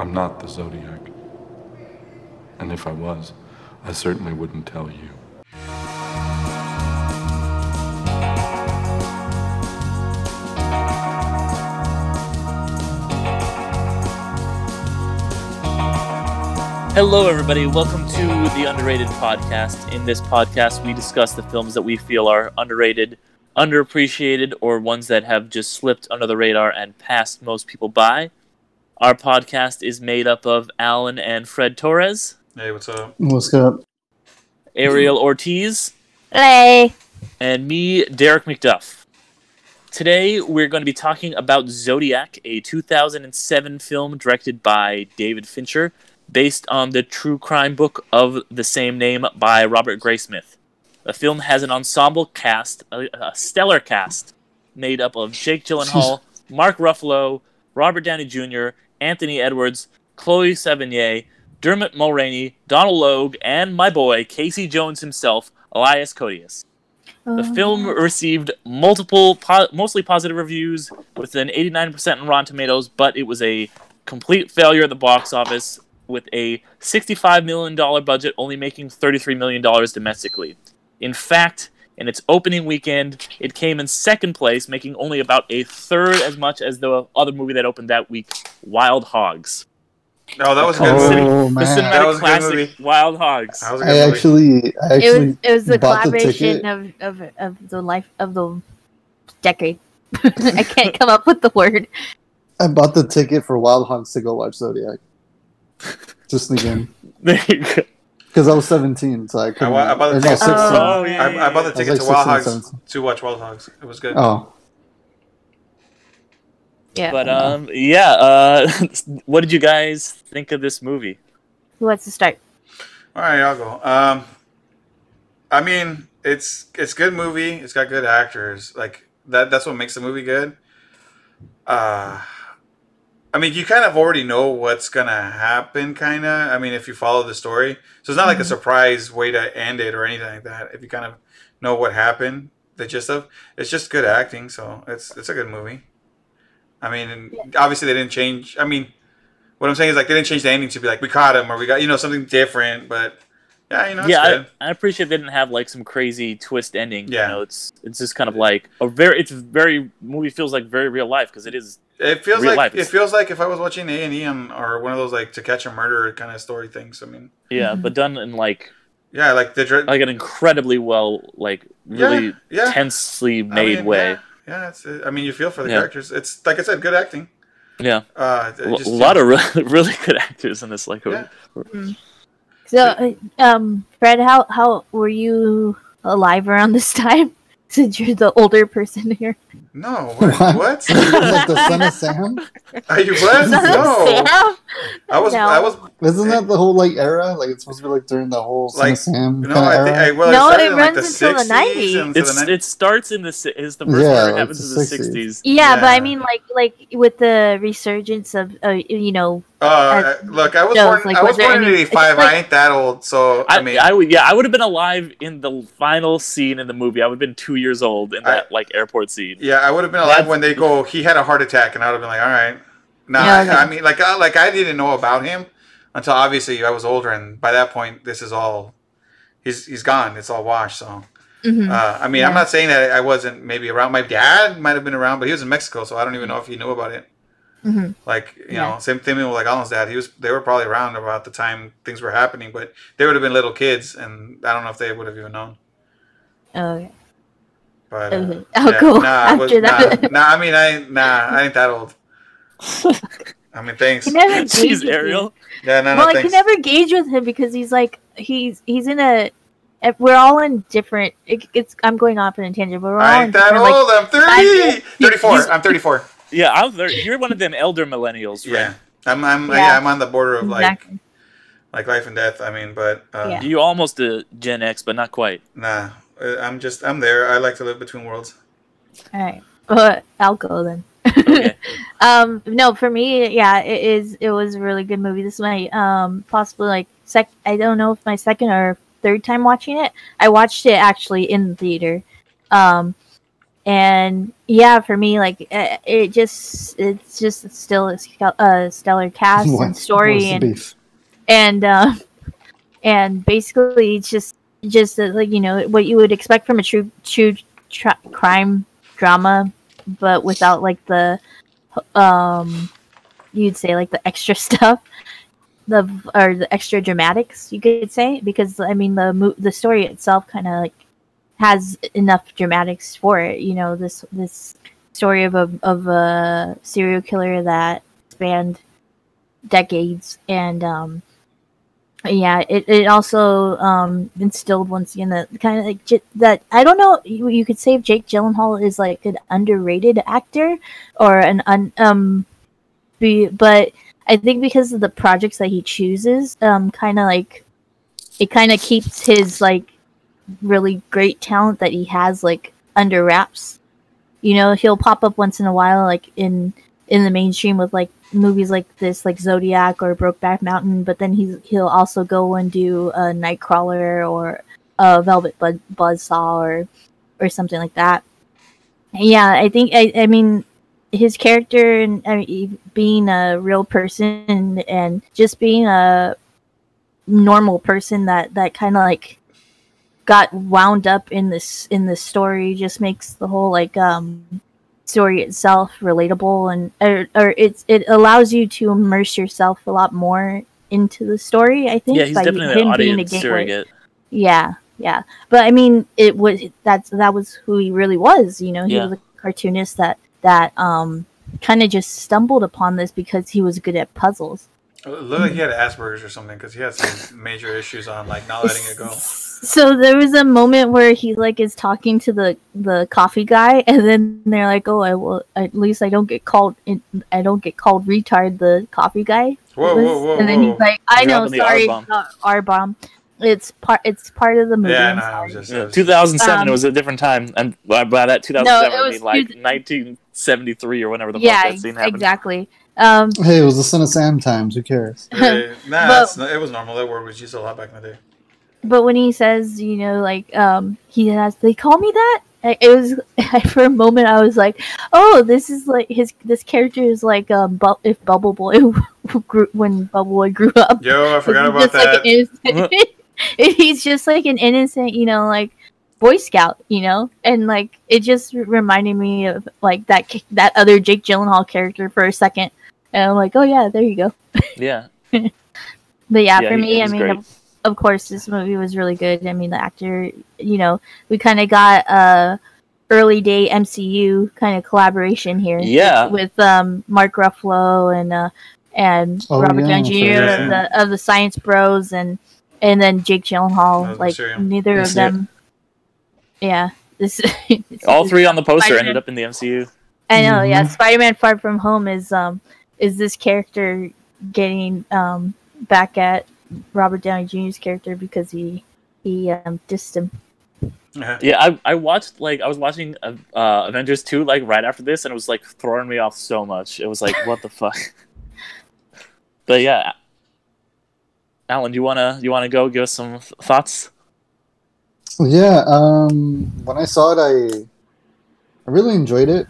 I'm not the Zodiac. And if I was, I certainly wouldn't tell you. Hello, everybody. Welcome to the Underrated Podcast. In this podcast, we discuss the films that we feel are underrated, underappreciated, or ones that have just slipped under the radar and passed most people by. Our podcast is made up of Alan and Fred Torres, Hey, what's up? What's up? Ariel Ortiz, Hey. and me, Derek McDuff. Today, we're going to be talking about Zodiac, a 2007 film directed by David Fincher, based on the true crime book of the same name by Robert Graysmith. The film has an ensemble cast, a, a stellar cast, made up of Jake Gyllenhaal, Mark Ruffalo, Robert Downey Jr., Anthony Edwards, Chloe Sevigny, Dermot Mulroney, Donal Logue, and my boy, Casey Jones himself, Elias Koteas. The oh. film received multiple, po- mostly positive reviews, with an 89% in Rotten Tomatoes, but it was a complete failure at the box office, with a $65 million budget only making $33 million domestically. In fact, in its opening weekend, it came in second place, making only about a third as much as the other movie that opened that week, Wild Hogs. Oh, that was a good Oh, movie. Oh The man, That cinematic was a good classic, movie. Wild Hogs. That was a I good movie. actually, I It actually was it was the bought the collaboration of, of of the life of the decade. I can't come up with the word. I bought the ticket for Wild Hogs to go watch Zodiac. Just again, There you go. Because I was 17, so I couldn't. wa- I bought the or no, ticket. 16. Oh, yeah, I, I bought the ticket like to Wild 16 Hogs to watch Wild Hogs. It was good. Oh, Yeah. But um, yeah. Uh, what did you guys think of this movie? Who wants to start? All right, I'll go. Um, I mean, it's it's good movie. It's got good actors. Like that. That's what makes the movie good. Uh, I mean, you kind of already know what's gonna happen. Kind of. I mean, if you follow the story, so it's not like a mm-hmm. surprise way to end it or anything like that. If you kind of know what happened, the gist of it's just good acting. So it's it's a good movie. I mean, and obviously they didn't change. I mean, what I'm saying is like they didn't change the ending to be like we caught him or we got you know something different. But yeah, you know, it's yeah, good. I, I appreciate they didn't have like some crazy twist ending. Yeah. You know, it's it's just kind of like a very it's very movie feels like very real life because it is. It feels real like life. it feels like if I was watching A and E on or one of those like To Catch a Murderer kind of story things. I mean, Yeah, Mhm. but done in like yeah, like the dr- like an incredibly well like really yeah, yeah. tensely I made mean, way. Yeah, yeah, it's. I mean, you feel for the Yeah. characters. It's like I said, good acting. Yeah, Uh, a just, a lot of really, really good actors in this. Like, Yeah. So, uh, um, Fred, how how were you alive around this time? Since you're the older person here. no. What? What? what? like the son of Sam. Are you what? Son of No. Sam? I was. No. I was. Isn't that the whole like era? Like it's supposed to be like during the whole son Like, of Sam No, I era. think. I, well, No, it, it in, like, runs the until the 90s. and to it's the ni- it starts in the si- is the first Yeah, part like happens the in the 60s. sixties. Yeah, but I mean, like, like with the resurgence of, uh, you know, Uh, look, I was No, born. like, I was was there born in any- '85. like- I ain't that old, so I, I, mean, I would yeah I would have been alive in the final scene in the movie. I would have been two years old in I- that like airport scene. Yeah, I would have been alive That's- when they go. He had a heart attack, and I would have been like, "All right." Nah, Yeah, okay. I mean, like, I, like I didn't know about him until obviously I was older, and by that point, this is all. He's he's gone. It's all washed. So, mhm. uh, I mean, I'm not saying that I wasn't maybe around. My dad might have been around, but he was in Mexico, so I don't even know if he knew about it. Mhm. Like, you Yeah. know, same thing with like Alan's dad. He was. They were probably around about the time things were happening, but they would have been little kids, and I don't know if they would have even known. okay. But uh, Okay. Oh, yeah, cool. Nah, I was, After that, nah, nah, I mean, I nah, I ain't that old. I mean, thanks. He never Jeez, engaged with Ariel. him. Yeah, no, no, well, I could thanks. never gauge with him because he's like he's he's in a. We're all in different. It, it's I'm going off in a tangent, but we're all I in ain't that different. Like, old. I'm 30. 34. I'm 34. Yeah, I'm there. You're one of them elder millennials, right? Yeah. I'm, I'm, yeah. Yeah. I'm on the border of like, exactly. like life and death. I mean, but uh, Yeah. You almost a Gen X, but not quite. nah, Uh, I'm just, I'm there. I like to live between worlds. All right. Well, I'll go then. Okay. um, no, for me, yeah, it is. It was a really good movie. This is my um, possibly like sec. I don't know if my second or third time watching it. I watched it actually in the theater, um, and yeah, for me, like uh, it just it's just still a stellar cast What- and story and and uh, and basically it's just just uh, like you know what you would expect from a true true tra- crime drama, but without like the um you'd say like the extra stuff the or the extra dramatics you could say because I mean the mo- the story itself kind of like has enough dramatics for it. You know this this story of a of a serial killer that spanned decades and um yeah it, it also um instilled once again that kind of like that i don't know you, you could say if jake gyllenhaal is like an underrated actor or an un um be, but i think because of the projects that he chooses um kind of like it kind of keeps his like really great talent that he has like under wraps. You know he'll pop up once in a while like in in the mainstream with like movies like this like zodiac or brokeback mountain but then he's he'll also go and do a nightcrawler or a velvet Buzz buzzsaw or or something like that. Yeah i think i, I mean his character and I mean, being a real person and, and just being a normal person that that kind of like got wound up in this in this story just makes the whole like um story itself relatable and or, or it's it allows you to immerse yourself a lot more into the story i think Yeah, he's by definitely an him being a audience gateway. surrogate. yeah yeah but i mean it was that's that was who he really was you know he Yeah. was a cartoonist that that um kind of just stumbled upon this because he was good at puzzles It looked like he had Asperger's or something because he had some major issues on like not letting it go. So there was a moment where he like is talking to the the coffee guy, and then they're like, "Oh, I will at least I don't get called in, I don't get called retard." The coffee guy, Whoa, was. whoa, whoa, and then he's like, "I know, Dropping the sorry, R-bomb. uh, R bomb. It's part. It's part of the movie. Yeah, no, I was just, I Yeah, was 2007 Um, it was a different time, and by, by that 2007 No, I it mean was like two- 1973 or whenever the yeah, fuck that scene happened. exactly. Um, Hey, it was the Son of Sam times. Who cares? Hey, nah, But- not, it was normal. That word was used a lot back in the day. But when he says, you know, like um, he has, they call me that. I- It was for a moment. I was like, "Oh, this is like his. This character is like um, bu- if Bubble Boy grew, when Bubble Boy grew up. Yo, I forgot about just like that. an innocent, he's just like an innocent, you know, like Boy Scout, you know, and like it just reminded me of like that that other Jake Gyllenhaal character for a second, and I'm like, oh yeah, there you go. Yeah, But yeah, Yeah, for me, I mean, great. Of, of course, this movie was really good. I mean, the actor, you know, we kind of got a early day MCU kind of collaboration here. Yeah. with, um Mark Ruffalo and uh and Oh, Robert yeah, Downey Jr. yeah. of the of the Science Bros and and then Jake Gyllenhaal. That was like Mysterio. neither Yes, of yeah. them. Yeah, this all three on the poster Spider-Man. ended up in the MCU. I know, yeah. Mhm. Spider-Man: Far From Home is um is this character getting um back at Robert Downey Jr.'s character because he he um dissed him. Yeah. Yeah, I, I watched like I was watching uh, uh, Avengers 2 like right after this, and it was like throwing me off so much. It was like, what the fuck? But yeah, Alan, do you wanna you wanna go give us some th- thoughts? Yeah, um, when I saw it, I I really enjoyed it.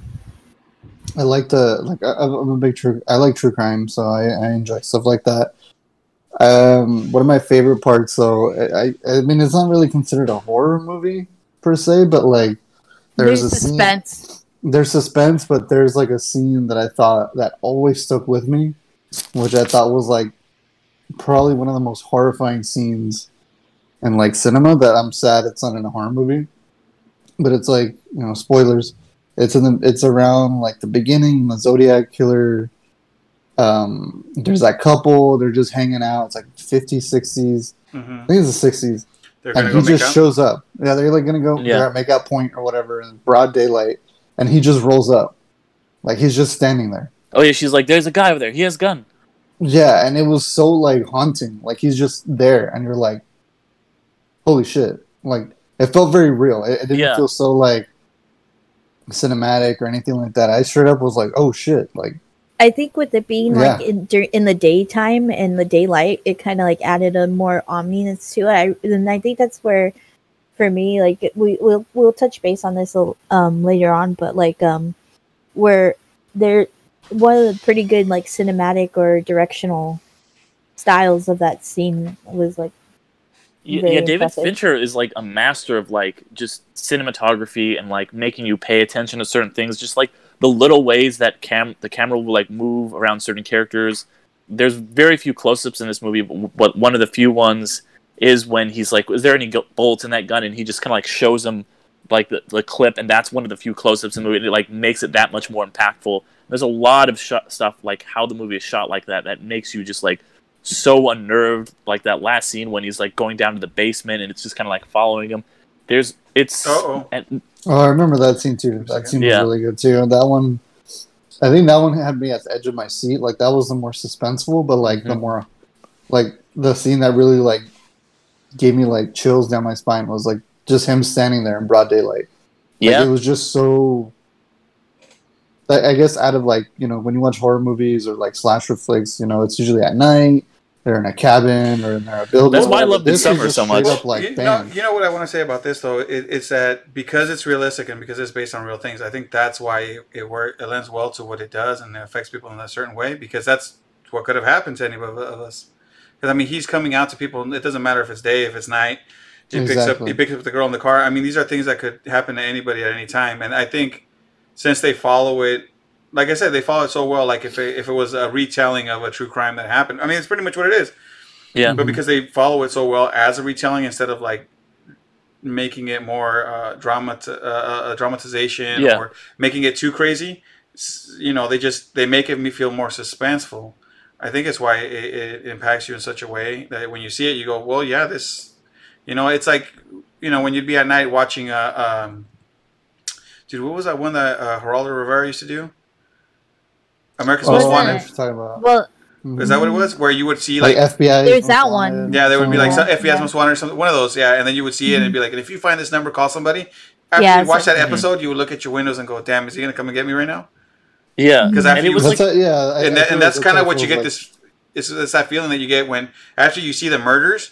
I like the like I, I'm a big true I like true crime, so I, I enjoy stuff like that. Um, one of my favorite parts, though, I I mean, it's not really considered a horror movie per se, but like there's, There's a scene, suspense. there's suspense, but there's like a scene that I thought that always stuck with me, which I thought was like probably one of the most horrifying scenes in like cinema. That I'm sad it's not in a horror movie, but it's like you know spoilers. It's in the it's around like the beginning. The Zodiac killer. Um, there's that couple. They're just hanging out. It's like 50s, 60s. hmm I think it's the 60s They're and he just out. shows up. Yeah, they're like gonna go Yeah. they're at make out point or whatever in broad daylight, and he just rolls up, like he's just standing there. Oh yeah, she's like, there's a guy over there. He has a gun. Yeah, and it was so like haunting. Like he's just there, and you're like, holy shit! Like it felt very real. It, it didn't Yeah. feel so like cinematic or anything like that. I straight up was like, oh shit! Like I think with it being Yeah. like in, dur- in the daytime and the daylight, it kind of like added a more ominous to it. I, and I think that's where for me, like we we'll we'll touch base on this um later on, but like um where there one of the pretty good like cinematic or directional styles of that scene was like Yeah, yeah, David impressive. Fincher is like a master of like just cinematography and like making you pay attention to certain things. Just like the little ways that cam the camera will like move around certain characters. There's very few close-ups in this movie, but one of the few ones is when he's like, "Is there any bullets in that gun?" And he just kind of like shows him like the, the clip, and that's one of the few close-ups in the movie. It like makes it that much more impactful. There's a lot of sh- stuff like how the movie is shot like that that makes you just like so unnerved like that last scene when he's like going down to the basement and it's just kind of like following him there's it's Uh-oh. Oh, I remember that scene too. That scene Yeah. was really good too. That one, I think that one had me at the edge of my seat. Like that was the more suspenseful, but like the Mhm. more, like the scene that really like gave me like chills down my spine was like just him standing there in broad daylight. Like, yeah it was just so. I I guess out of like you know when you watch horror movies or like slasher flicks, you know it's usually at night. They're in a cabin or in a building. That's why I love This is Midsommar just so much. Up, like you, know, you know what I want to say about this though? It, it's that because it's realistic and because it's based on real things, I think that's why it, it work it lends well to what it does and it affects people in a certain way because that's what could have happened to any of, of us. Because I mean, he's coming out to people. And it doesn't matter if it's day, if it's night. He picks up Exactly. he picks up the girl in the car. I mean, these are things that could happen to anybody at any time. And I think since they follow it, like I said, they follow it so well. Like if it, if it was a retelling of a true crime that happened, I mean, it's pretty much what it is yeah but because they follow it so well as a retelling instead of like making it more uh, drama uh, a dramatization Yeah. or making it too crazy you know they just they make it me feel more suspenseful i think it's why it, it impacts you in such a way that when you see it you go well yeah this you know it's like you know when you'd be at night watching uh um dude what was that one that uh, geraldo rivera used to do america's Oh, most Wasn't wanted it- what you're talking about. well is that what it was where you would see like, like FBI. There's that one. Yeah, there would be like some Yeah. FBS Yeah. most wanted or something. One of those, yeah. And then you would see it and it'd be like, and if you find this number, call somebody. After Yeah, you watch so- that episode, you would look at your windows and go, "Damn, is he gonna come and get me right now?" yeah Because and after it you, was That's like a- yeah, I- I and, that, and that's kind of what you feels get. This it's, it's that feeling that you get when after you see the murders,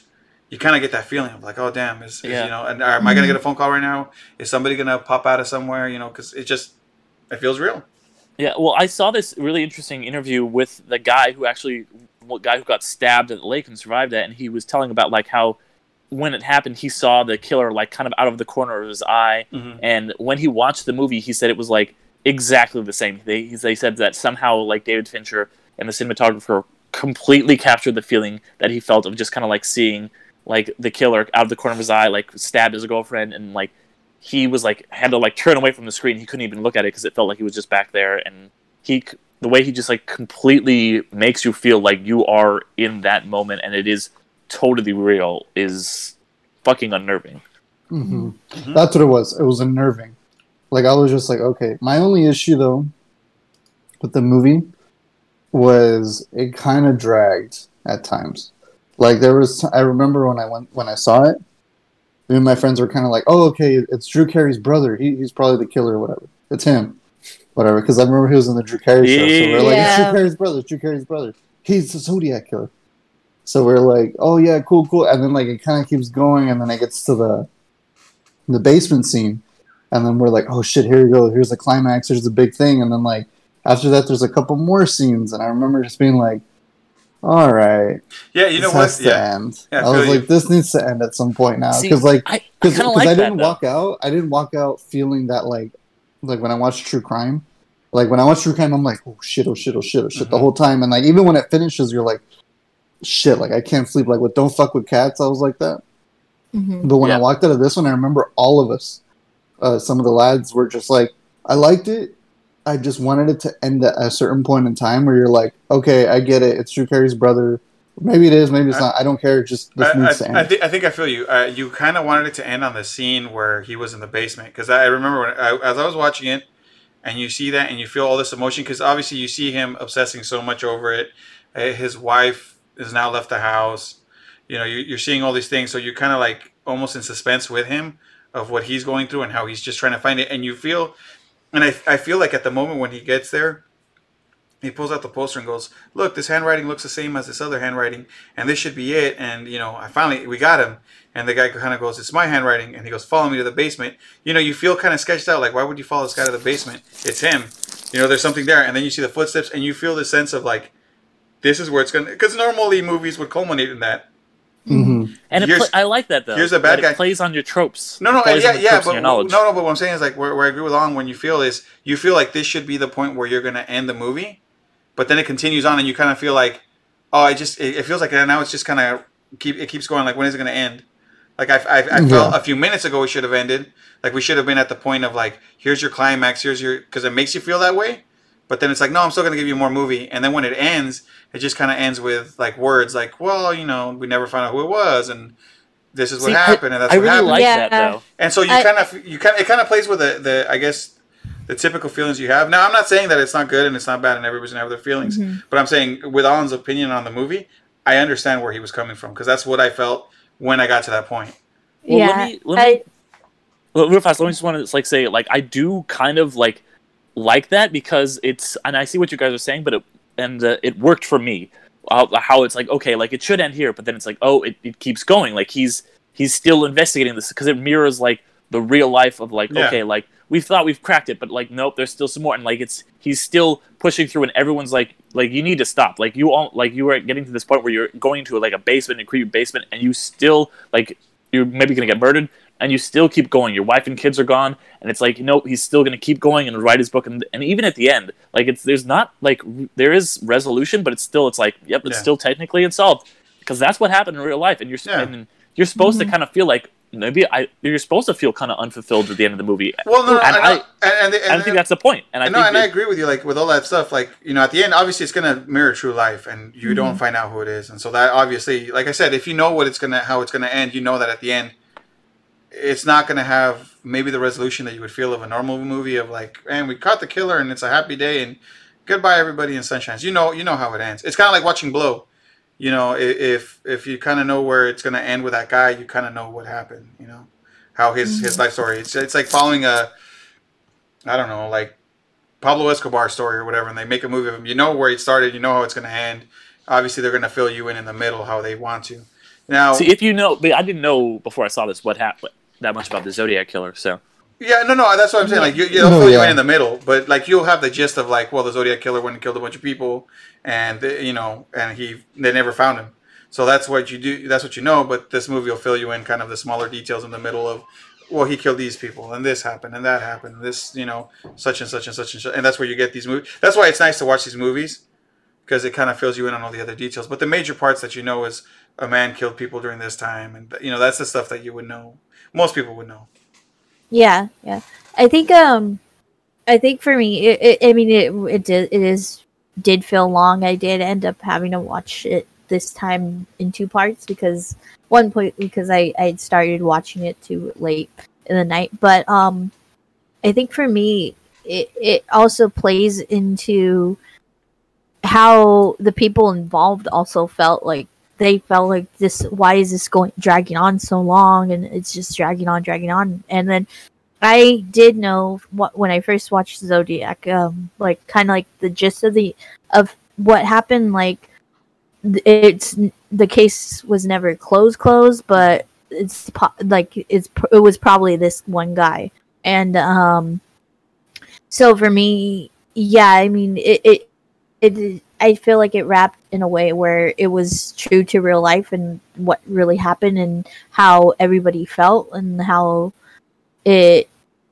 you kind of get that feeling of like, "Oh, damn, is, is Yeah. you know, and uh, am I gonna get a phone call right now? Is somebody gonna pop out of somewhere? You know, because it just it feels real." Yeah, well, I saw this really interesting interview with the guy who actually, guy who got stabbed at the lake and survived that, and he was telling about like how when it happened, he saw the killer like kind of out of the corner of his eye, Mhm. and when he watched the movie, he said it was like exactly the same. They they said that somehow like David Fincher and the cinematographer completely captured the feeling that he felt of just kind of like seeing like the killer out of the corner of his eye, like stabbed his girlfriend, and like he was like had to like turn away from the screen. He couldn't even look at it because it felt like he was just back there. And he, the way he just like completely makes you feel like you are in that moment and it is totally real is fucking unnerving. hmm Mhm. That's what it was. It was unnerving. Like I was just like, okay. My only issue though with the movie was it kind of dragged at times. Like there was, I remember when I went when I saw it, me and my friends were kind of like, oh, okay, it's Drew Carey's brother. He, he's probably the killer or whatever. It's him, whatever. Because I remember he was in the Drew Carey show. So we're like, it's Drew Carey's brother. It's Drew Carey's brother. He's the Zodiac killer. So we're like, oh yeah, cool, cool. And then like it kind of keeps going, and then it gets to the the basement scene, and then we're like, oh shit, here we go. Here's the climax. Here's the big thing, and then like after that, there's a couple more scenes, and I remember just being like, all right, Yeah, you know this what? has to end. Yeah, I I was feel you. like, this needs to end at some point now, because like I, I because kind like I didn't though. walk out. I didn't walk out feeling that like like when I watched true crime. Like when I watch true crime, I'm like, oh shit, oh shit, oh shit, oh shit, the Mhm. whole time. And like even when it finishes, you're like, shit, like I can't sleep. Like with Don't Fuck with Cats, I was like that. mhm. But when I walked out of this one, I remember all of us, uh, some of the lads were just like, I liked it. I just wanted it to end at a certain point in time where you're like, okay, I get it. It's Drew Carey's brother. Maybe it is, maybe it's I- not. I don't care. Just this I, needs to I, end. I, thi- I think I feel you. Uh, you kind of wanted it to end on the scene where he was in the basement because I remember when I, as I was watching it, and you see that and you feel all this emotion because obviously you see him obsessing so much over it. Uh, his wife has now left the house. You know, you, you're seeing all these things, so you're kind of like almost in suspense with him of what he's going through and how he's just trying to find it. And you feel, and I, I feel like at the moment when he gets there, he pulls out the poster and goes, "Look, this handwriting looks the same as this other handwriting, and this should be it." And you know, I finally we got him, and the guy kind of goes, "It's my handwriting," and he goes, "Follow me to the basement." You know, you feel kind of sketched out, like why would you follow this guy to the basement? It's him. You know, there's something there, and then you see the footsteps, and you feel the sense of like, this is where it's gonna. Because normally movies would culminate in that. Hmm And it Here's- pla- I like that though. here's a bad that guy- It plays on your tropes. No, no, yeah, yeah, but no, no. But what I'm saying is like where, where I agree with Long when you feel is you feel like this should be the point where you're gonna end the movie, but then it continues on and you kind of feel like, oh, I just it, it feels like now it's just kind of keep it keeps going like when is it gonna end? Like I, I, I felt Yeah. a few minutes ago we should have ended. Like we should have been at the point of like here's your climax, here's your because it makes you feel that way. But then it's like no, I'm still gonna give you more movie. And then when it ends, it just kind of ends with like words like, well, you know, we never found out who it was and. This is what See, happened, and that's I what really happened. like Yeah. that though. And so you kind of you kind it kind of plays with the the I guess the typical feelings you have. Now I'm not saying that it's not good and it's not bad and everybody's gonna have their feelings, Mhm. but I'm saying with Alan's opinion on the movie, I understand where he was coming from because that's what I felt when I got to that point. Well, yeah, let me- let I, me- Well, real fast, let me just want to like say like I do kind of like like that because it's and I see what you guys are saying, but it and uh, it worked for me. Uh, how it's like okay, like it should end here, but then it's like oh, it, it keeps going. Like he's he's still investigating this because it mirrors like the real life of like Yeah. okay, like we thought we've cracked it, but like nope, there's still some more, and like it's he's still pushing through, and everyone's like like you need to stop. Like you all like you are getting to this point where you're going to like a basement, a creepy basement, and you still like you're maybe gonna get murdered, and you still keep going. Your wife and kids are gone, and it's like no, he's still gonna keep going and write his book, and and even at the end, like it's there's not like r- there is resolution, but it's still it's like yep, it's Yeah. still technically unsolved because that's what happened in real life, and you're Yeah. and you're supposed Mhm. to kind of feel like maybe I you're supposed to feel kind of unfulfilled at the end of the movie. Well, no, no, And I, I- and, and, and, I don't think that's the point. point, and I no, think and I agree with you. Like with all that stuff, like you know, at the end, obviously, it's gonna mirror true life, and you don't Mm-hmm. find out who it is, and so that obviously, like I said, if you know what it's gonna, how it's gonna end, you know that at the end, it's not gonna have maybe the resolution that you would feel of a normal movie of like, and we caught the killer, and it's a happy day, and goodbye everybody in sunshines. You know, you know how it ends. It's kind of like watching Blow. You know, if if you kind of know where it's gonna end with that guy, you kind of know what happened. You know, how his his mm-hmm. life story. It's it's like following a I don't know, like Pablo Escobar story or whatever, and they make a movie of him. You know where it started, you know how it's going to end. Obviously, they're going to fill you in in the middle how they want to. Now, see if you know, I didn't know before I saw this what happened that much about the Zodiac killer. So yeah, no, no, that's what I'm saying. Like, you, you'll No, fill you yeah. in in the middle, but like you'll have the gist of like, well, the Zodiac killer went and killed a bunch of people, and they- you know, and he they never found him. So that's what you do. That's what you know. But this movie will fill you in kind of the smaller details in the middle of, well, he killed these people, and this happened, and that happened, and this, you know, such and such and such and such, and that's where you get these movies. That's why it's nice to watch these movies because it kind of fills you in on all the other details. But the major parts that you know is a man killed people during this time, and you know that's the stuff that you would know. Most people would know. yeah, yeah. I think um, I think for me, it, it I mean, it it did it is did feel long. I did end up having to watch it this time in two parts because one point because I I started watching it too late in the night, but um, I think for me, it it also plays into how the people involved also felt like they felt like this why is this going dragging on so long? And it's just dragging on dragging on. And then i did know what when i first watched zodiac um like kind of like the gist of the of what happened like it's the case was never closed closed but it's like it's it was probably this one guy. And um so for me yeah i mean it it it I feel like it wrapped in a way where it was true to real life and what really happened and how everybody felt and how it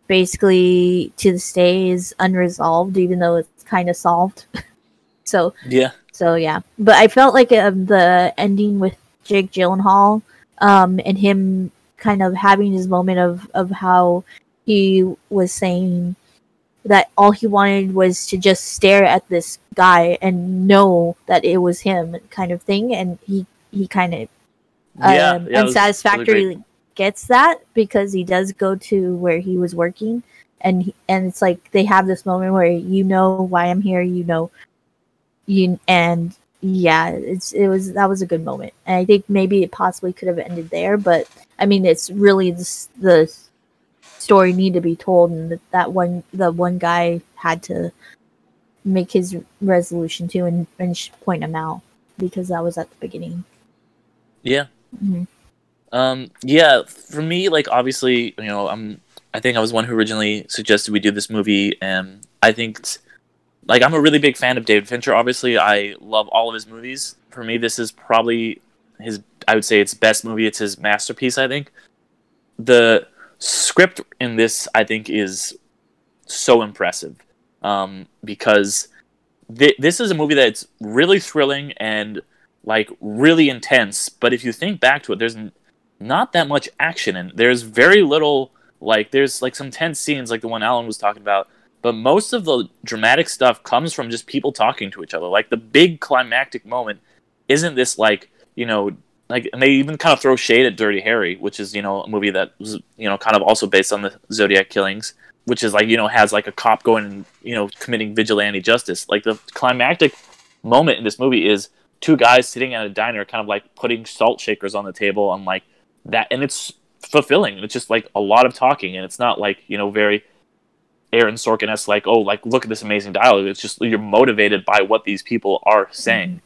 basically to this day is unresolved even though it's kind of solved. so yeah, so yeah, but I felt like um, the ending with Jake Gyllenhaal um, and him kind of having his moment of of how he was saying that all he wanted was to just stare at this guy and know that it was him, kind of thing, and he he kind of um, yeah, unsatisfactorily really gets that because he does go to where he was working. And he, and it's like they have this moment where you know why I'm here you know you and yeah it's it was that was a good moment. And I think maybe it possibly could have ended there but I mean it's really the, the story need to be told and that, that one the one guy had to make his resolution to and, and point him out because that was at the beginning. Yeah. Mhm. Um, yeah, for me, like obviously, you know, I'm. I think I was one who originally suggested we do this movie, and I think, like, I'm a really big fan of David Fincher. Obviously, I love all of his movies. For me, this is probably his. I would say it's best movie. It's his masterpiece. I think the script in this, I think, is so impressive um, because th- this is a movie that's really thrilling and like really intense. But if you think back to it, there's n- not that much action and there's very little like there's like some tense scenes like the one Alan was talking about. But most of the dramatic stuff comes from just people talking to each other. Like the big climactic moment isn't this like you know like and they even kind of throw shade at Dirty Harry, which is you know a movie that was you know kind of also based on the Zodiac killings, which is like you know has like a cop going and you know committing vigilante justice. Like the climactic moment in this movie is two guys sitting at a diner, kind of like putting salt shakers on the table and like that, and it's fulfilling. It's just like a lot of talking, and it's not like you know very Aaron Sorkin esque like oh like look at this amazing dialogue. It's just you're motivated by what these people are saying.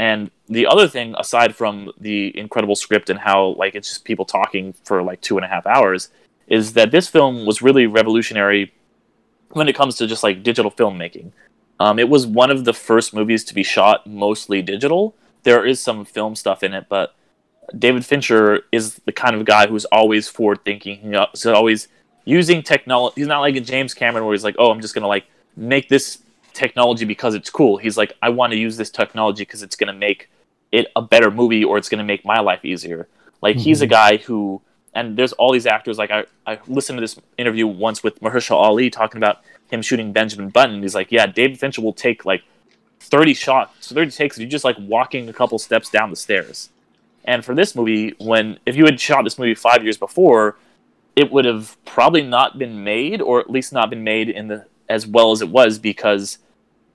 And the other thing, aside from the incredible script and how like it's just people talking for like two and a half hours, is that this film was really revolutionary when it comes to just like digital filmmaking. Um, it was one of the first movies to be shot mostly digital. There is some film stuff in it, but David Fincher is the kind of guy who's always forward thinking. He's always using technology. He's not like a James Cameron where he's like, "Oh, I'm just gonna like make this technology because it's cool." He's like, "I want to use this technology because it's gonna make it a better movie or it's gonna make my life easier." Like he's a mm-hmm. guy who, and there's all these actors. Like I, I listened to this interview once with Mahershala Ali talking about him shooting Benjamin Button. He's like, "Yeah, David Fincher will take like 30 shots, 30 takes of you just like walking a couple steps down the stairs." And for this movie, when if you had shot this movie five years before, it would have probably not been made, or at least not been made in the as well as it was, because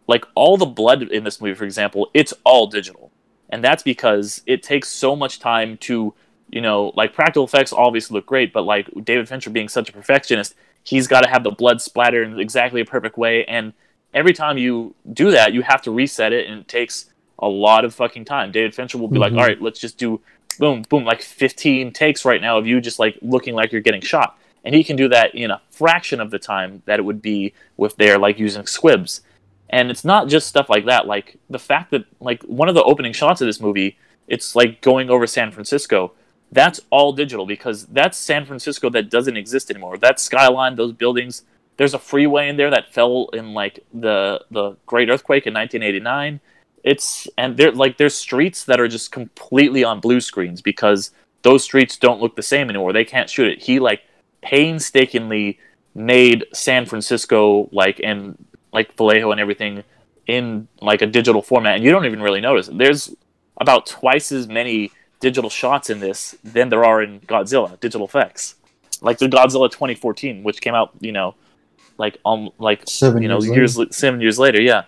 like all the blood in this movie, for example, it's all digital, and that's because it takes so much time to, you know, like practical effects obviously look great, but like David Fincher being such a perfectionist, he's got to have the blood splatter in exactly a perfect way, and every time you do that, you have to reset it, and it takes a lot of fucking time. David Fincher will be like, Mhm. all right, let's just do boom, boom, like 15 takes right now of you just like looking like you're getting shot. And he can do that in a fraction of the time that it would be with their like using squibs. And it's not just stuff like that. Like the fact that like one of the opening shots of this movie, it's like going over San Francisco. That's all digital because that's San Francisco that doesn't exist anymore. That skyline, those buildings. There's a freeway in there that fell in like the the Great Earthquake in 1989 it's and there like there's streets that are just completely on blue screens because those streets don't look the same anymore. They can't shoot it. He like painstakingly made San Francisco like and like Vallejo and everything in like a digital format, and you don't even really notice. There's about twice as many digital shots in this than there are in Godzilla digital effects. Like the Godzilla 2014, which came out, you know, like um like Seven you know years years seven years later, yeah.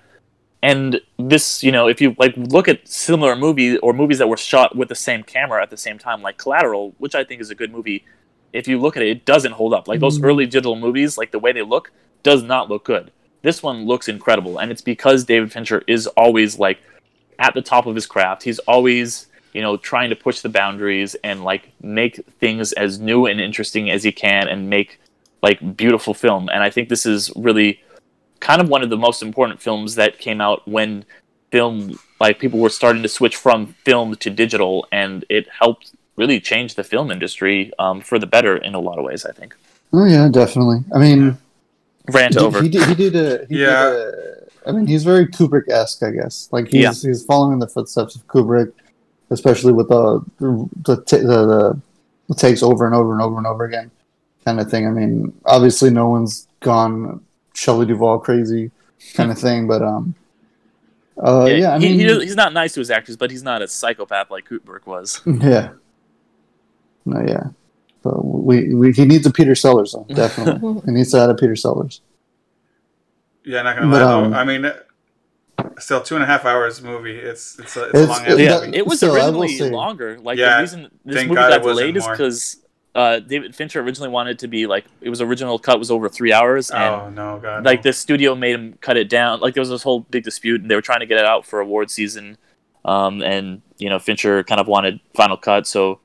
And this, you know, if you like look at similar movies or movies that were shot with the same camera at the same time, like Collateral, which I think is a good movie, if you look at it, it doesn't hold up. Like those Mhm. early digital movies, like the way they look, does not look good. This one looks incredible, and it's because David Fincher is always like at the top of his craft. He's always, you know, trying to push the boundaries and like make things as new and interesting as he can and make like beautiful film. And I think this is really kind of one of the most important films that came out when film like people were starting to switch from film to digital and it helped really change the film industry um, for the better in a lot of ways i think Oh yeah, definitely. I mean, rant he, over he did. He did a. He Yeah. Did a, I mean, he's very Kubrick esque, I guess. Like he's Yeah. he's following in the footsteps of Kubrick, especially with the the the, the the the takes over and over and over and over again, kind of thing. I mean, obviously, no one's gone Shelley Duvall crazy, kind of thing. But um, uh, yeah, I he, mean, he- he's not nice to his actors but he's not a psychopath like Kubrick was yeah, no, yeah. But we, we he needs a Peter Sellers though, definitely. he needs to add a Peter Sellers. Yeah, not gonna But, lie. though. um, I mean, still two and a half hours movie. It's it's a, it's a It's- long. it- yeah movie. it was Still, I will originally longer like Yeah, the reason this movie God got delayed is because uh, David Fincher originally wanted to be like it was original cut was over three hours, and Oh no, God. like no. the studio made him cut it down. Like there was this whole big dispute, and they were trying to get it out for award season. Um, and you know Fincher kind of wanted final cut, so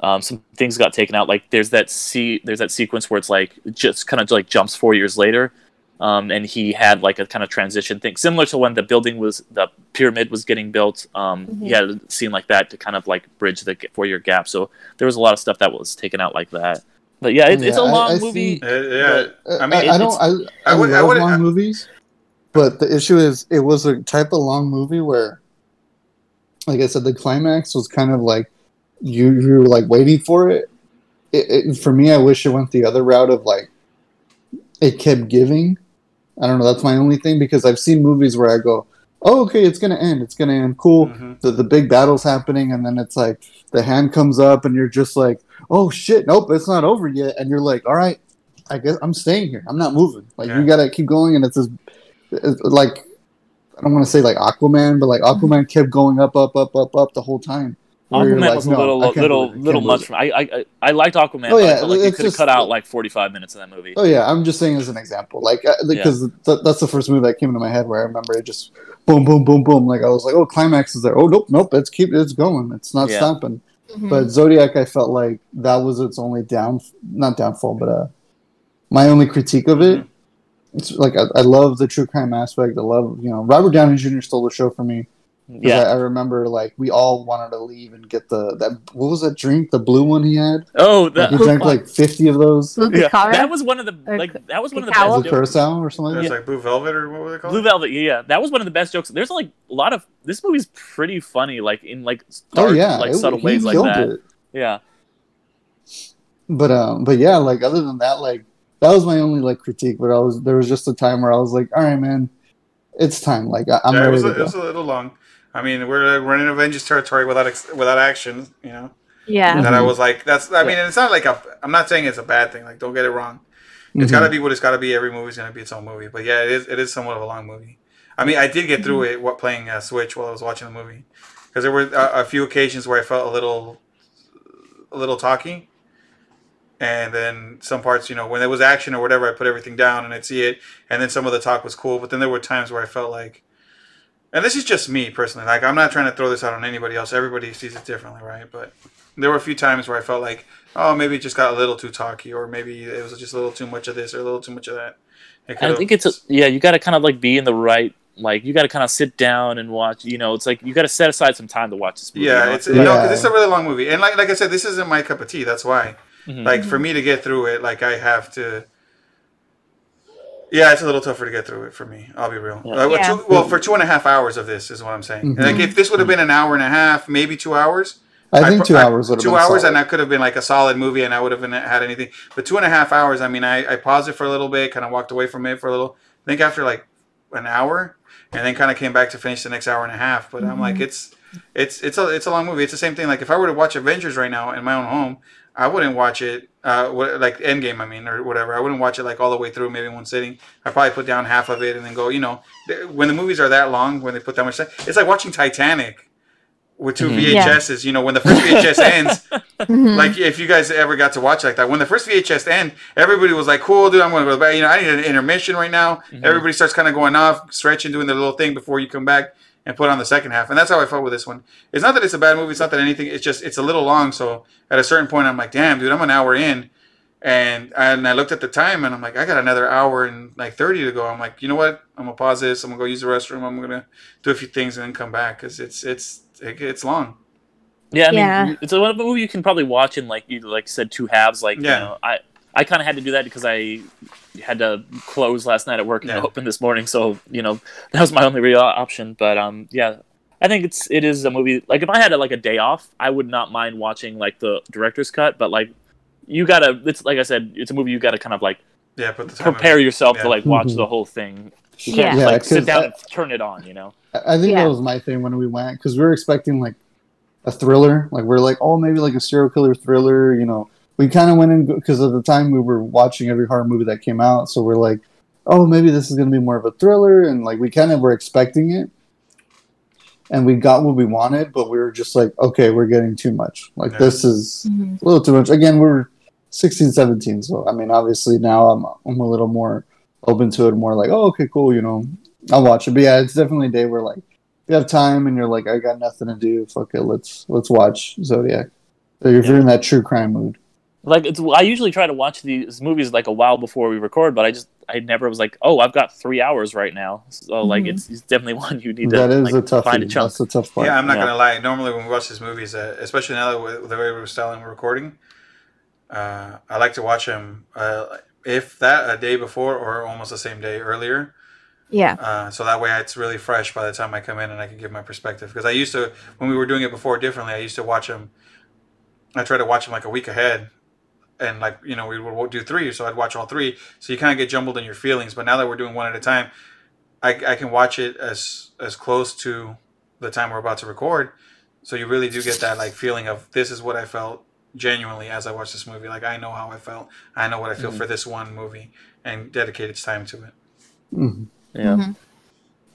um, some things got taken out. Like there's that see there's that sequence where it's like just kind of like jumps four years later, um, and he had like a kind of transition thing similar to when the building was the pyramid was getting built. Um, He had a scene like that to kind of like bridge the four year gap. So there was a lot of stuff that was taken out like that. But yeah, it, it's a Yeah, I- long I movie. see- Uh, yeah, Uh, I mean, it- I, don't. I, I, I would- I love would- long I- movies, but the issue is it was a type of long movie where, like I said, the climax was kind of like you you were like waiting for it. It, it. For me, I wish it went the other route of like it kept giving. I don't know. That's my only thing because I've seen movies where I go, "Oh, okay, it's gonna end. It's gonna end. Cool." Mhm. The the big battle's happening, and then it's like the hand comes up, and you're just like, "Oh shit, nope, it's not over yet." And you're like, "All right, I guess I'm staying here. I'm not moving. Like Yeah. you gotta keep going." And it's this, it's like I don't want to say like Aquaman, but like Aquaman kept going up, up, up, up, up the whole time. Where you're Aquaman like, was a "No, little I little. I little much. believe For, I, I I I liked Aquaman. Oh, yeah, felt like you it's could have just- cut out like forty five minutes of that movie. Oh yeah, I'm just saying as an example, like uh, because th- that's the first movie that came into my head where I remember it just boom, boom, boom, boom. Like I was like, "Oh, climax is there." Oh nope, nope, it's keep it's going. It's not Yeah. stopping. Mhm. But Zodiac, I felt like that was its only down, not downfall, but uh, my only critique of it. It's like I, I love the true crime aspect. I love you know Robert Downey Jr. stole the show for me. 'Cause Yeah. I, I remember like we all wanted to leave and get the that what was that drink the blue one he had. Oh, Like, that, he drank like fifty of those. Yeah. That was one of the Or like that was one of the best. Blue jokes. curacao or something like It's that. like Blue Velvet or what were they called? Blue Velvet, yeah, yeah, that was one of the best jokes. There's like a lot of this movie's pretty funny, like in like Oh dark, yeah, like it- subtle ways like that. it. Yeah, But um, but yeah, like other than that, like that was my only like critique. But I was there was just a time where I was like, all right, man, it's time. Like I, I'm yeah, it ready was, to a, it go. was a little long. I mean, we're we're in Avengers territory without ex- without action. You know, yeah. that I Mhm. was like, that's. I mean, it's not like a. I'm not saying it's a bad thing. Like, don't get it wrong. It's Mhm. got to be what it's got to be. Every movie's gonna be its own movie. But yeah, it is. It is somewhat of a long movie. I mean, I did get through it what playing uh, Switch while I was watching the movie, because there were a, a few occasions where I felt a little, a little talky. And then some parts, you know, when there was action or whatever, I put everything down and I'd see it. And then some of the talk was cool, but then there were times where I felt like, and this is just me personally. Like I'm not trying to throw this out on anybody else. Everybody sees it differently, right? But there were a few times where I felt like, oh, maybe it just got a little too talky, or maybe it was just a little too much of this or a little too much of that. I think it's a, yeah. You got to kind of like be in the right. Like you got to kind of sit down and watch. You know, it's like you got to set aside some time to watch this movie. you yeah, know? it's Yeah. no, because it's a really long movie, and like like I said, this isn't my cup of tea. That's why. Mhm. Like for me to get through it, like I have to. Yeah, it's a little tougher to get through it for me. I'll be real. Yeah. Uh, well, Yeah. two, well, for two and a half hours of this is what I'm saying. Mhm. Like if this would have been an hour and a half, maybe two hours, I think pro- two hours would have two been hours, solid. and that could have been like a solid movie, and I would have been, had anything. But two and a half hours, I mean, I, I paused it for a little bit, kind of walked away from it for a little. I think after like an hour, and then kind of came back to finish the next hour and a half. But I'm like, it's it's it's a it's a long movie. It's the same thing. Like if I were to watch Avengers right now in my own home, I wouldn't watch it. Uh, like Endgame, I mean, or whatever. I wouldn't watch it like all the way through, maybe in one sitting. I probably put down half of it and then go. You know, when the movies are that long, when they put that much time, it's like watching Titanic with 2 Mhm. Yeah. VHSs. You know, when the first VHS ends, Mhm. like if you guys ever got to watch like that, when the first VHS end, everybody was like, "Cool, dude, I'm going to go back." You know, I need an intermission right now. Mhm. Everybody starts kind of going off, stretching, doing their little thing before you come back and put on the second half. And that's how I felt with this one. It's not that it's a bad movie. It's not that anything. It's just it's a little long. So at a certain point, I'm like, "Damn, dude, I'm an hour in." And and I looked at the time and I'm like, I got another hour and like 30 to go. I'm like, you know what? I'm gonna pause this. I'm gonna go use the restroom. I'm gonna do a few things and then come back because it's it's it, it's long. Yeah, I mean, Yeah. it's a movie you can probably watch in like you like said two halves. Like Yeah. you know, I I kind of had to do that because I had to close last night at work and Yeah. open this morning. So you know that was my only real option. But um, yeah, I think it's it is a movie. Like if I had a, like a day off, I would not mind watching like the director's cut. But like you gotta, it's like I said, it's a movie you gotta kind of like Yeah, put the time. in. prepare yourself Yeah. to like watch Mhm. the whole thing. You Yeah. can't Yeah, like sit 'cause down I- and turn it on. You know. I I think Yeah. that was my thing when we went because we were expecting like a thriller. Like we're like, oh, maybe like a serial killer thriller. You know, we kind of went in because at the time we were watching every horror movie that came out, so we're like, oh, maybe this is gonna be more of a thriller, and like we kind of were expecting it. and we got what we wanted, but we were just like, okay, we're getting too much. Like Yeah. this is Mhm. a little too much. Again, we're 16, 17, so I mean, obviously now I'm I'm a little more open to it, more like, oh, okay, cool, you know, I'll watch it. But yeah, it's definitely a day where like you have time and you're like, I got nothing to do. Fuck it, let's let's watch Zodiac. So if you're in that true crime mood. Like it's, I usually try to watch these movies like a while before we record, but I just I never was like, oh, I've got three hours right now. So like Mhm. it's, it's definitely one you need to That is like, a tough find a chunk. That's a tough part. Yeah, I'm not Yeah. gonna lie. Normally, when we watch these movies, uh, especially now with the way we're styling we're recording, uh, I like to watch them uh, if that a day before or almost the same day earlier. Yeah. Uh, so that way, it's really fresh by the time I come in and I can give my perspective. Because I used to, when we were doing it before differently, I used to watch them. I try to watch them like a week ahead, and like you know we would do three, so I'd watch all three. So you kind of get jumbled in your feelings. But now that we're doing one at a time, I, I can watch it as as close to the time we're about to record. So you really do get that like feeling of this is what I felt genuinely as I watched this movie. Like I know how I felt. I know what I feel for this one movie, and dedicate its time to it. Mhm. Yeah. Mhm.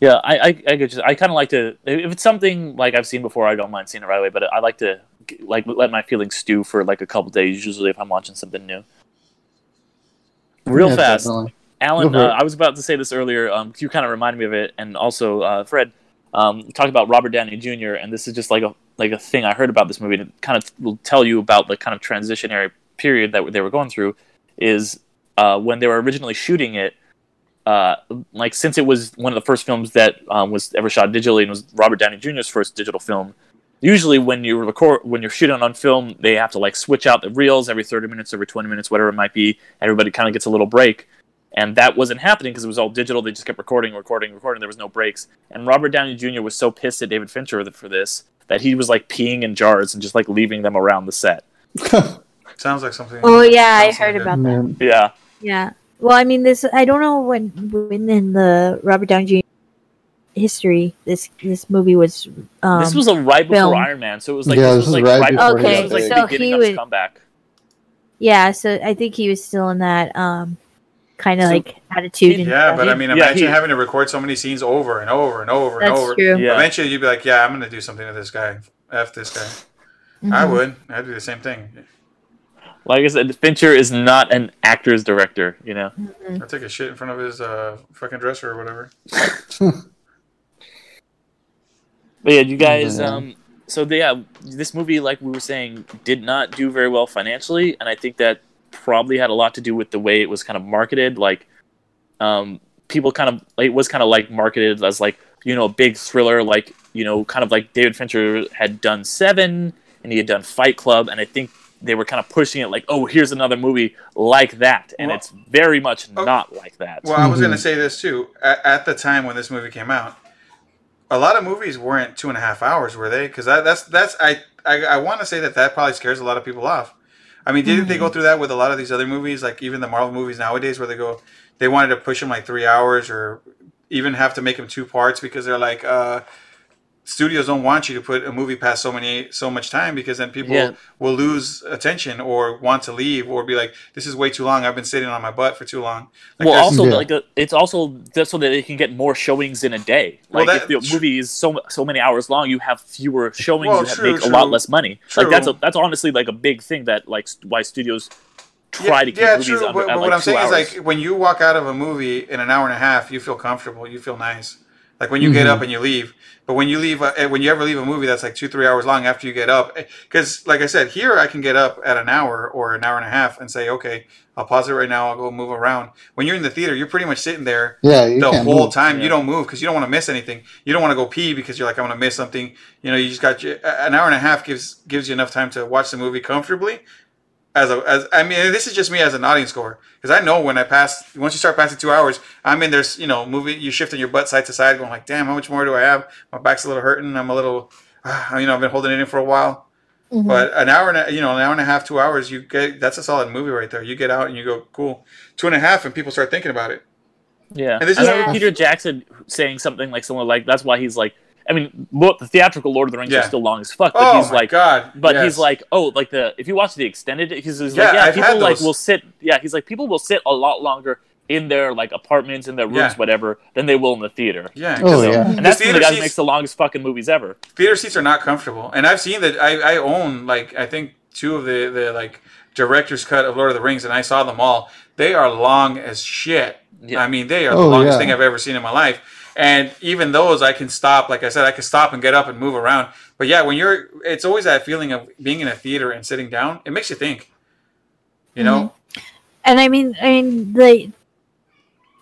Yeah, I I, I, could just, I kind of like to if it's something like I've seen before, I don't mind seeing it right away. But I like to like let my feelings stew for like a couple days. Usually, if I'm watching something new. Real Yeah, fast, definitely. Alan. Uh. I was about to say this earlier. Um, you kind of reminded me of it, and also uh, Fred um, talked about Robert Downey Jr. And this is just like a like a thing I heard about this movie. And it kind of will tell you about the kind of transitionary period that they were going through. Is uh, when they were originally shooting it uh, like since it was one of the first films that um, was ever shot digitally and was Robert Downey Jr.'s first digital film. Usually, when you record, when you're shooting on film, they have to like switch out the reels every 30 minutes, every 20 minutes, whatever it might be. Everybody kind of gets a little break, and that wasn't happening because it was all digital. They just kept recording, recording, recording. There was no breaks, and Robert Downey Jr. was so pissed at David Fincher for this that he was like peeing in jars and just like leaving them around the set. Sounds like something. Oh yeah, I heard about that. Yeah, Yeah. Well, I mean, this I don't know when when in the Robert Downey Jr. history this this movie was. Um, this was a right before film. Iron Man, so it was like Yeah, this this was is like right right before before he this was like got beginning So of he his would- comeback. yeah. So I think he was still in that um kind of So- like attitude. And Yeah, stuff. but I mean, Yeah, imagine he- having to record so many scenes over and over and over and that's over. true. Yeah. Eventually, you'd be like, "Yeah, I'm gonna do something to this guy. F this guy." I Mhm. would. I'd do the same thing. Like I said, Fincher is not an actor's director. You know, I'd take a shit in front of his uh, fucking dresser or whatever. but yeah, you guys. Yeah. Um, so the, yeah, this movie, like we were saying, did not do very well financially, and I think that probably had a lot to do with the way it was kind of marketed. Like, um, people kind of it was kind of like marketed as like you know a big thriller, like you know, kind of like David Fincher had done Seven and he had done Fight Club, and I think they were kind of pushing it like, oh, here's another movie like that, and Well- it's very much Oh. not like that. Well, I was Mhm. gonna say this too. At, at the time when this movie came out, a lot of movies weren't two and a half hours, were they? Because that's that's I I, I want to say that that probably scares a lot of people off. I mean, didn't they go through that with a lot of these other movies, like even the Marvel movies nowadays, where they go, they wanted to push them like three hours, or even have to make them two parts because they're like, uh, studios don't want you to put a movie past so many so much time because then people Yeah. will lose attention or want to leave or be like, this is way too long. I've been sitting on my butt for too long. Like, well, also Yeah. like uh, it's also that's so that they can get more showings in a day. Well, Like that- if the movie is so so many hours long, you have fewer showings. Well, you have, true, make a lot less money. True. Like that's a, that's honestly like a big thing that like why studios try to keep yeah, movies true. under, But, at but like what I'm two saying hours. is like when you walk out of a movie in an hour and a half, you feel comfortable. You feel nice. Like when you get Mm-hmm. up and you leave. But when you leave, uh, when you ever leave a movie that's like two, three hours long after you get up, because like I said, here I can get up at an hour or an hour and a half and say, okay, I'll pause it right now. I'll go move around. When you're in the theater, you're pretty much sitting there Yeah, the whole move. time. Yeah. You don't move because you don't want to miss anything. You don't want to go pee because you're like, I'm going to miss something. You know, you just got your, an hour and a half gives gives you enough time to watch the movie comfortably. As a, as I mean, this is just me as an audience score because I know when I pass, once you start passing two hours, I'm in there's you know moving, you shifting your butt side to side, going like, damn, how much more do I have? My back's a little hurting. I'm a little, ah, you know, I've been holding it in for a while. Mhm. But an hour and a, you know an hour and a half, two hours, you get that's a solid movie right there. You get out and you go cool, two and a half, and people start thinking about it. yeah, and this I is- remember Peter Jackson saying something like someone like that's why he's like. I mean, look, the theatrical Lord of the Rings Yeah. are still long as fuck, but oh he's my like, god! But yes. he's like, oh, like the if you watch the extended, he's, he's Yeah, like, yeah, I've people like will sit. Yeah, he's like, people will sit a lot longer in their like apartments, in their rooms, Yeah. whatever, than they will in the theater. Yeah. Oh, 'cause yeah. And that's The one of the theater who seats- makes the longest fucking movies ever. theater seats are not comfortable, and I've seen that. I, I own like I think two of the the like director's cut of Lord of the Rings, and I saw them all. They are long as shit. Yeah. I mean, they are Oh, the longest yeah. thing I've ever seen in my life. And even those, I can stop. Like I said, I can stop and get up and move around. But yeah, when you're, it's always that feeling of being in a theater and sitting down. It makes you think. You know, and I mean, I mean the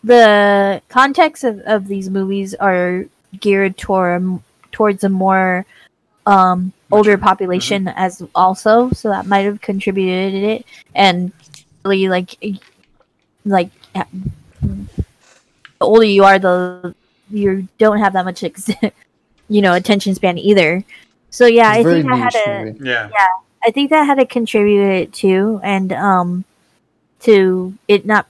the context of, of these movies are geared toward towards a more um, older population as also, so that might have contributed it. And really, like like the older you are, the you don't have that much ex- you know attention span either. So yeah, It's I think I had niche a movie. yeah, I think that had to contribute too, and um, to it not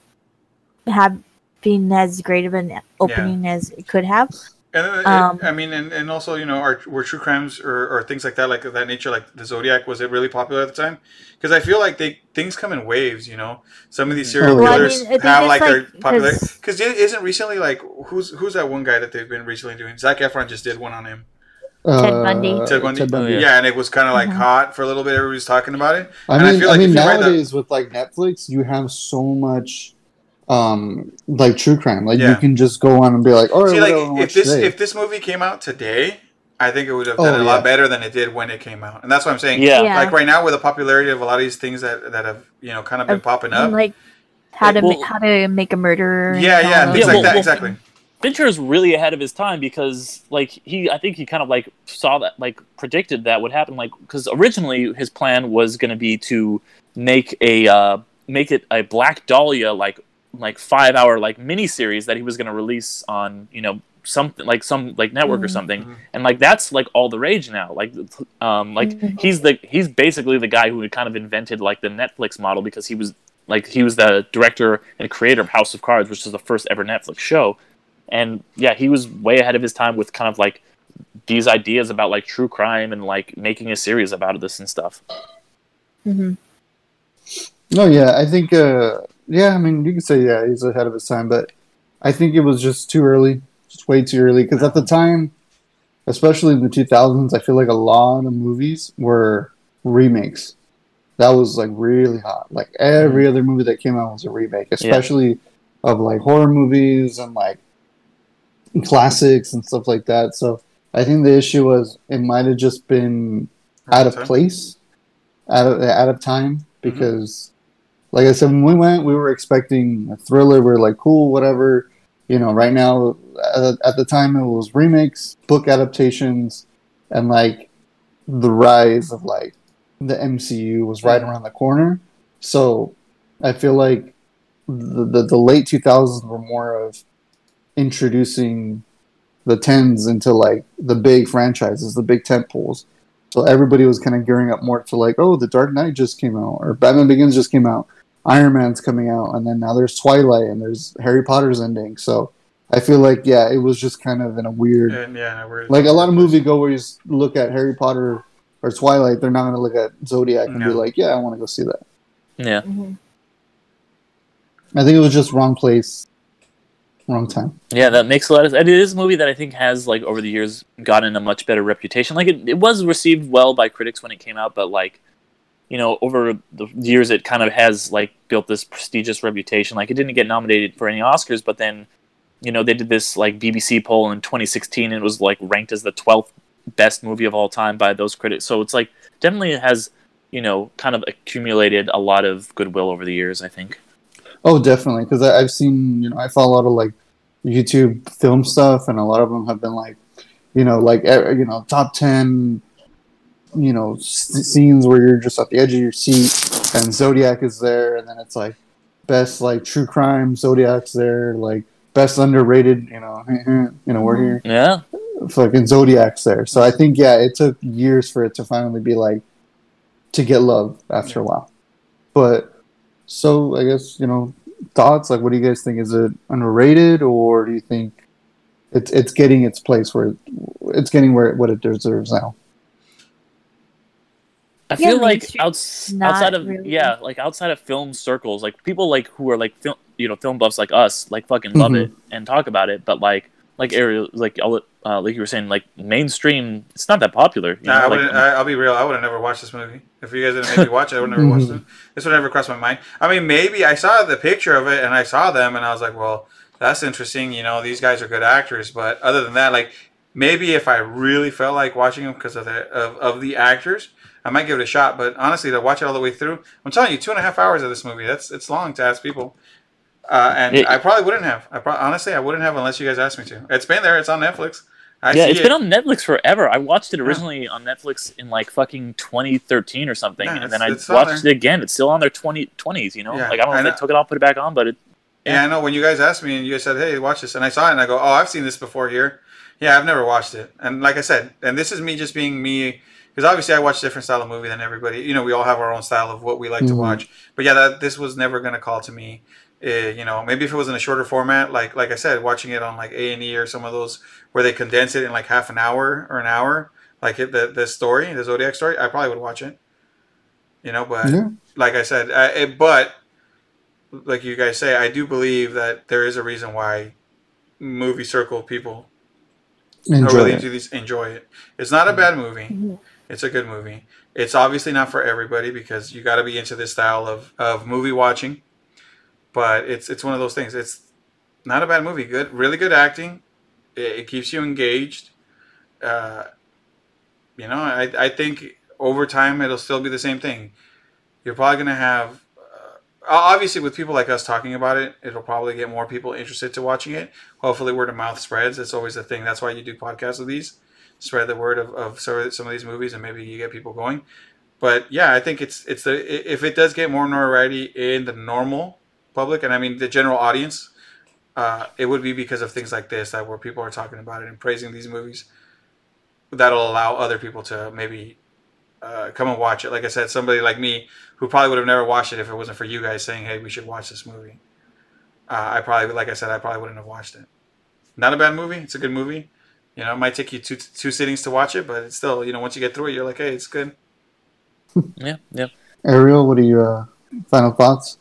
have been as great of an opening as it could have. And then, Um, I mean, and, and also, you know, are, were true crimes or, or things like that, like of that nature, like the Zodiac, was it really popular at the time? Because I feel like they things come in waves, you know. Some of these serial Oh, yeah. Well, I killers mean, I think have it's like their like- popular. 'cause- Because isn't recently like who's who's that one guy that they've been recently doing? Zac Efron just did one on him. Ted Bundy. Ted Bundy. Oh, yeah. yeah. and it was kind of like Mhm. hot for a little bit. Everybody's talking about it. I And I mean, feel I, mean, if you that- nowadays with like Netflix, you have so much, um, like true crime. Like Yeah. you can just go on and be like, all right, See, like do I wanna if this today? if this movie came out today, I think it would have Oh, done a yeah. lot better than it did when it came out. And that's what I'm saying. Yeah. Yeah. Like right now, with the popularity of a lot of these things that that have you know kind of been Of- popping up. like how to Well- ma- how to make a murderer. Yeah, yeah, things Yeah, like well, that. well, exactly. Fincher is really ahead of his time because like he I think he kind of like saw that like predicted that would happen like because originally his plan was going to be to make a uh, make it a Black Dahlia like like five hour like mini series that he was going to release on you know something like some like network or Mhm. something and like that's like all the rage now like um like Mhm. he's the he's basically the guy who kind of invented like the Netflix model because he was like he was the director and creator of House of Cards which is the first ever Netflix show and yeah he was way ahead of his time with kind of like these ideas about like true crime and like making a series about this and stuff Mhm. No, yeah, I think, uh, yeah, I mean, you can say, yeah, he's ahead of his time, but I think it was just too early, just way too early. Because at the time, especially in the 2000s, I feel like a lot of movies were remakes. That was like really hot. Like every mm-hmm. other movie that came out was a remake, especially of like horror movies and like classics and stuff like that. So I think the issue was it might have just been out of Time. place, out of out of time mm-hmm. because, like I said, when we went, we were expecting a thriller. We are like, cool, whatever. You know, right now at, the time it was remakes, book adaptations, and like the rise of like the MCU was right around the corner. So I feel like the the, the late 2000s were more of introducing the tens into like the big franchises, the big tent poles. So everybody was kind of gearing up more to like, oh, The Dark Knight just came out, or Batman Begins just came out, Iron Man's coming out, and then now there's Twilight and there's Harry Potter's ending. So I feel like yeah, it was just kind of in a weird, And yeah, we're like a lot of moviegoers look at Harry Potter or Twilight, they're not going to look at Zodiac and be like, yeah, I want to go see that. yeah Mhm. I think it was just wrong place, wrong time. Yeah, that makes a lot of sense. It is a movie that I think has like over the years gotten a much better reputation. Like it, it was received well by critics when it came out, but like you know, over the years it kind of has like built this prestigious reputation. Like it didn't get nominated for any Oscars, but then you know, they did this like BBC poll in 2016 and it was like ranked as the 12th best movie of all time by those critics. So it's like definitely has, you know, kind of accumulated a lot of goodwill over the years, I think. Oh, definitely. Because I've seen, you know, I follow a lot of like YouTube film stuff, and a lot of them have been like, you know, like you know, top ten, you know, s- scenes where you're just at the edge of your seat, and Zodiac is there, and then it's like best like true crime Zodiac's there, like best underrated, you know, you know, we're here, Yeah. fucking Zodiac's there. So I think yeah, it took years for it to finally be like to get love after a while, but. So I guess you know thoughts. Like, what do you guys think? Is it underrated, or do you think it's it's getting its place where it, it's getting where it, what it deserves now? I Yeah, feel like outs- outside of really. yeah, like outside of film circles, like people like who are like film you know film buffs like us like fucking love Mhm. it and talk about it, but like like Ariel, like uh, like you were saying, like mainstream, it's not that popular. You Nah, know? I like, wouldn't, I, I'll be real. I would have never watched this movie. If you guys didn't make me watch it, I would never watched it. This would never cross my mind. I mean, maybe I saw the picture of it and I saw them and I was like, well, that's interesting. You know, these guys are good actors. But other than that, like maybe if I really felt like watching them because of the of, of the actors, I might give it a shot. But honestly, to watch it all the way through, I'm telling you, two and a half hours of this movie. That's it's long to ask people. Uh, and It- I probably wouldn't have. I pro- honestly, I wouldn't have unless you guys asked me to. It's been there. It's on Netflix. I yeah, it's it. been on Netflix forever. I watched it originally on Netflix in like fucking 2013 or something, Yeah, and then I it's- it's on watched it again. It's still on their 2020s, you know. Yeah, like I don't know I if they took it off, put it back on, but it, Yeah, I know. When you guys asked me and you said, "Hey, watch this," and I saw it and I go, "Oh, I've seen this before here." Yeah, I've never watched it, and like I said, and this is me just being me because obviously I watch different style of movie than everybody. You know, we all have our own style of what we like to Mhm. watch. But yeah, that this was never gonna call to me. Uh, you know, maybe if it was in a shorter format, like like I said, watching it on like A and E or some of those where they condense it in like half an hour or an hour, like it, the the story, the Zodiac story, I probably would watch it. You know, but Yeah. like I said, uh, it, but like you guys say, I do believe that there is a reason why movie circle people are Enjoy really it. into these enjoy it. It's not a bad movie. It's a good movie. It's obviously not for everybody because you got to be into this style of, of movie watching. But it's it's one of those things. It's not a bad movie. Good, really good acting. It, it keeps you engaged. Uh, you know, I I think over time it'll still be the same thing. You're probably gonna have. Uh, obviously, with people like us talking about it, it'll probably get more people interested to watching it. Hopefully, word of mouth spreads. It's always the thing. That's why you do podcasts of these spread the word of, of some of these movies and maybe you get people going. But yeah i think it's it's the if it does get more notoriety in the normal public and i mean the general audience uh, it would be because of things like this that where people are talking about it and praising these movies that'll allow other people to maybe uh, come and watch it. Like i said somebody like me who probably would have never watched it if it wasn't for you guys saying hey we should watch this movie. Uh, i probably like i said i probably wouldn't have watched it. Not a bad movie. It's a good movie you know, it might take you two two sittings to watch it, but it's still, you know, once you get through it, you're like, hey, it's good. yeah, yeah. Ariel, what are your uh, final thoughts?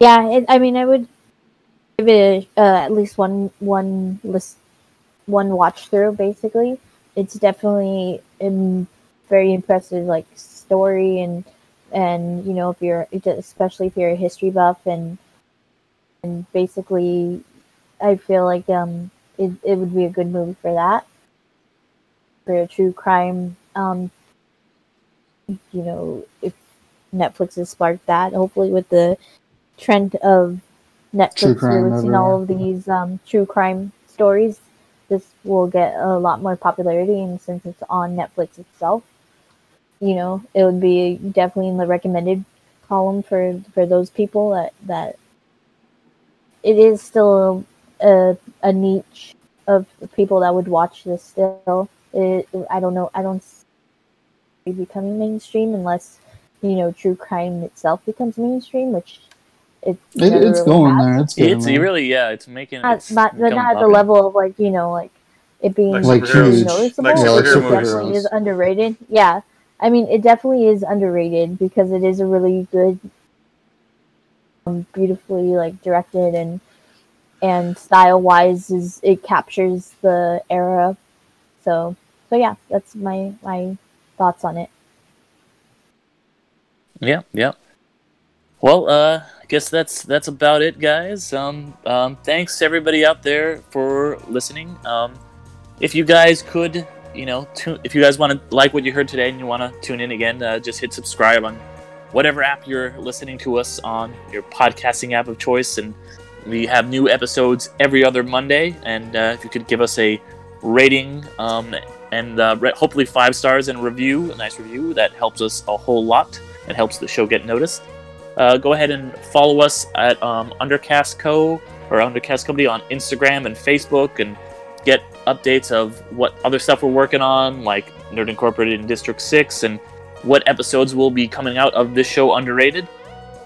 Yeah, it, I mean, I would give it uh, at least one one list, one watch through. Basically, it's definitely a very impressive like story and and you know if you're especially if you're a history buff and and basically, I feel like um it it would be a good movie for that for a true crime um you know if Netflix has sparked that hopefully with the trend of Netflix releasing all of these um, true crime stories, this will get a lot more popularity. And since it's on Netflix itself, you know, it would be definitely in the recommended column for for those people that that it is still a, a niche of people that would watch this. Still, it, I don't know. I don't see it becoming mainstream unless you know true crime itself becomes mainstream, which it It, it's really going has. there. It's It's there. really yeah. It's making Not, it's not, but not at the level of like you know like it being Like Like superheroes. huge. noticeable. Like Yeah, like it definitely is underrated. Yeah, I mean it definitely is underrated because it is a really good, um, beautifully like directed and and style wise is it captures the era. So so yeah, that's my my thoughts on it. Yeah, yeah. Well, uh, I guess that's that's about it, guys. Um, um, thanks everybody out there for listening. Um, if you guys could, you know, tune, if you guys want to like what you heard today and you want to tune in again, uh, just hit subscribe on whatever app you're listening to us on, your podcasting app of choice, and we have new episodes every other Monday. And uh, if you could give us a rating um, and uh, hopefully five stars and a review, a nice review, that helps us a whole lot. It helps the show get noticed. Uh, go ahead and follow us at um, Undercast Co. or Undercast Company on Instagram and Facebook and get updates of what other stuff we're working on, like Nerd Incorporated in District 6, and what episodes will be coming out of this show, Underrated.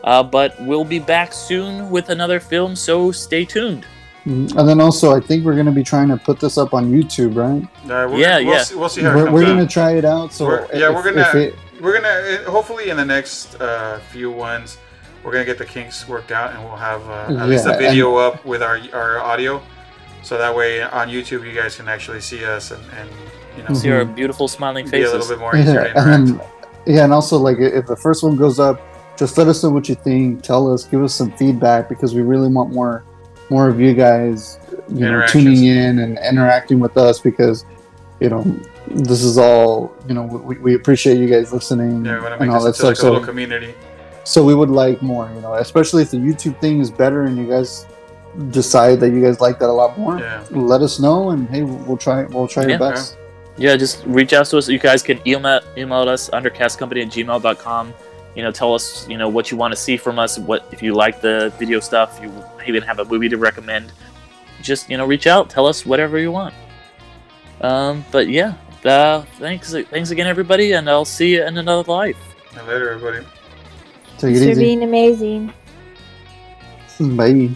Uh, but we'll be back soon with another film, so stay tuned. Mhm. And then also, I think we're going to be trying to put this up on YouTube, right? Uh, we're, Yeah, we'll yeah. See, we'll see how it We're, we're going to try it out. So We're- yeah, if- we're gonna- it- we're gonna uh, hopefully in the next uh, few ones we're gonna get the kinks worked out, and we'll have uh, at least a video up with our our audio, so that way on YouTube you guys can actually see us and, and you know See our beautiful smiling be a little faces. bit more easier to Yeah, and interact. then, yeah, and also like if the first one goes up, just let us know what you think. Tell us, give us some feedback because we really want more, more of you guys, you know, tuning in and interacting with us because, you know, this is all you know. We, we appreciate you guys listening Yeah, we want to and all that this into like stuff. a little So, community. so we would like more, you know, especially if the YouTube thing is better and you guys decide that you guys like that a lot more. Yeah. Let us know, and hey, we'll try. We'll try Yeah. your best. Yeah, just reach out to us. You guys can email email us undercastcompany at gmail.com. You know, tell us, you know, what you want to see from us, what if you like the video stuff, you even have a movie to recommend. Just, you know, reach out, tell us whatever you want. Um, but yeah, uh, thanks thanks again everybody and I'll see you in another life. Later, everybody. Take Thanks it for being amazing. Bye.